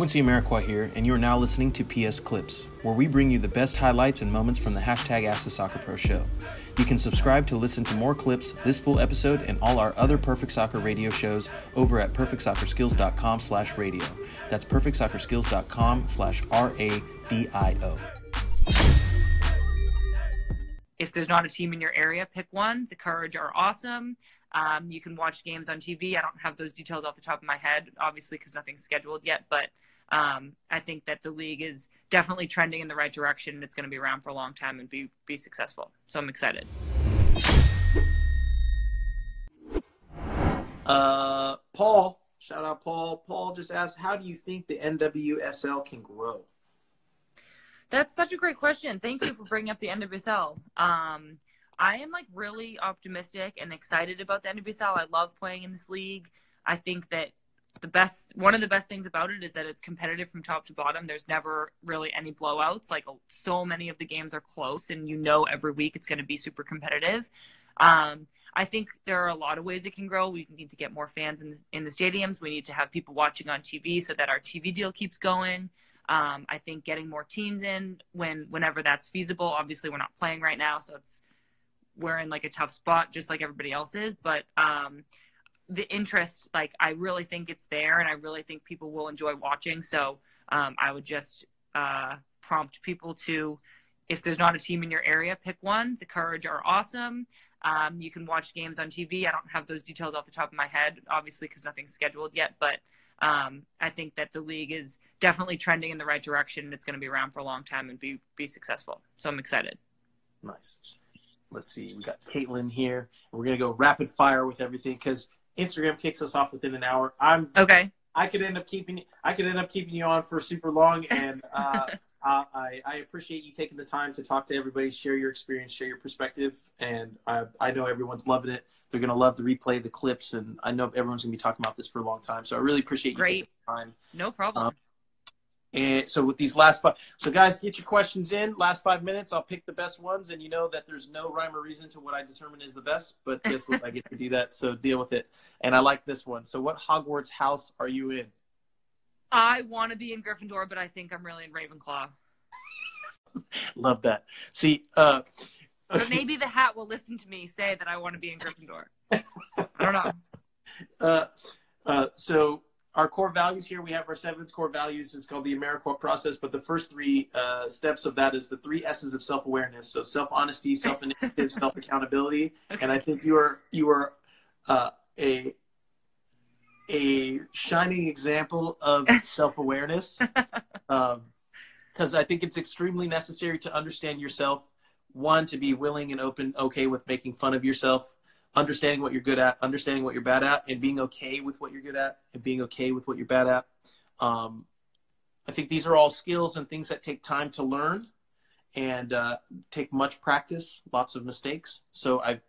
Quincy Amarikwa here, and you are now listening to PS Clips, where we bring you the best highlights and moments from the hashtag Ask the Soccer Pro show. You can subscribe to listen to more clips, this full episode, and all our other Perfect Soccer radio shows over at perfectsoccerskills.com slash radio. That's perfectsoccerskills.com slash R-A-D-I-O. If there's not a team in your area, pick one. The Courage are awesome. Um, you can watch games on TV. I don't have those details off the top of my head, obviously, because nothing's scheduled yet. But um, I think that the league is definitely trending in the right direction, and it's going to be around for a long time and be be successful. So I'm excited. Uh, Paul, shout out Paul. Paul just asked, how do you think the NWSL can grow? That's such a great question. Thank you for bringing up the NWSL. Um, I am like really optimistic and excited about the NWSL. I love playing in this league. I think that the best one of the best things about it is that it's competitive from top to bottom. There's never really any blowouts. Like so many of the games are close, and you know every week it's going to be super competitive. Um, I think there are a lot of ways it can grow. We need to get more fans in the, in the stadiums. We need to have people watching on TV so that our TV deal keeps going. Um, I think getting more teams in when whenever that's feasible. Obviously, we're not playing right now, so it's we're in like a tough spot just like everybody else is but um the interest like i really think it's there and i really think people will enjoy watching. So um, i would just uh, prompt people to if there's not a team in your area pick one. The courage are awesome. Um, you can watch games on tv i don't have those details off the top of my head obviously because nothing's scheduled yet but um, i think that the league is definitely trending in the right direction and it's going to be around for a long time and be be successful. So i'm excited. Nice. Let's see, we got Caitlin here. We're gonna go rapid fire with everything because Instagram kicks us off within an hour. I'm okay. I could end up keeping I could end up keeping you on for super long, and uh, I, I appreciate you taking the time to talk to everybody, share your experience, share your perspective, and I, I know everyone's loving it. They're gonna love the replay, the clips, and I know everyone's gonna be talking about this for a long time. So I really appreciate you Great. taking the time. No problem. Um, and so with these last five, so guys, get your questions in. Last five minutes, I'll pick the best ones, and you know that there's no rhyme or reason to what I determine is the best. But guess what? I get to do that, so deal with it. And I like this one. So, what Hogwarts house are you in? I want to be in Gryffindor, but I think I'm really in Ravenclaw. Love that. See, uh, but maybe the hat will listen to me say that I want to be in Gryffindor. I don't know. Uh, uh, so our core values here, we have our seven core values. It's called the Amarikwa process. But the first three uh, steps of that is the three S's of self awareness. So self honesty, self initiative, self accountability. Okay. And I think you are you are uh, a a shining example of self awareness. Because um, I think it's extremely necessary to understand yourself. One, to be willing and open, okay with making fun of yourself understanding what you're good at, understanding what you're bad at, and being okay with what you're good at, and being okay with what you're bad at. Um, I think these are all skills and things that take time to learn and uh, take much practice, lots of mistakes. So I,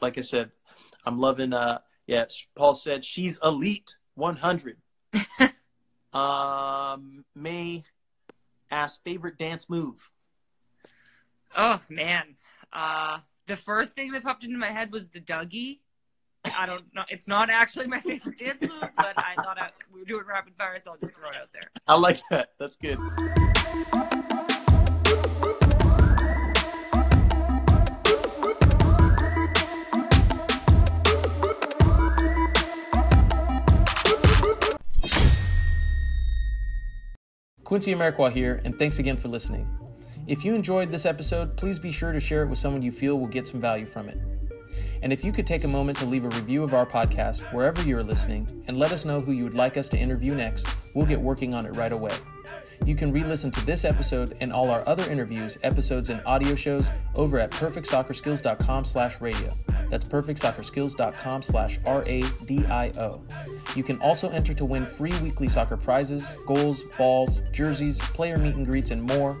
like I said, I'm loving. Uh, yeah, Paul said she's elite 100. um, May asked favorite dance move. Oh man, uh, the first thing that popped into my head was the Dougie. I don't know. It's not actually my favorite dance move, but I thought I, we were doing rapid fire, so I'll just throw it out there. I like that. That's good. Quincy Amarikwa here, and thanks again for listening. If you enjoyed this episode, please be sure to share it with someone you feel will get some value from it. And if you could take a moment to leave a review of our podcast wherever you are listening and let us know who you would like us to interview next, we'll get working on it right away. You can re-listen to this episode and all our other interviews, episodes, and audio shows over at perfectsoccerskills.com slash radio. That's perfectsoccerskills.com slash R-A-D-I-O. You can also enter to win free weekly soccer prizes, goals, balls, jerseys, player meet and greets, and more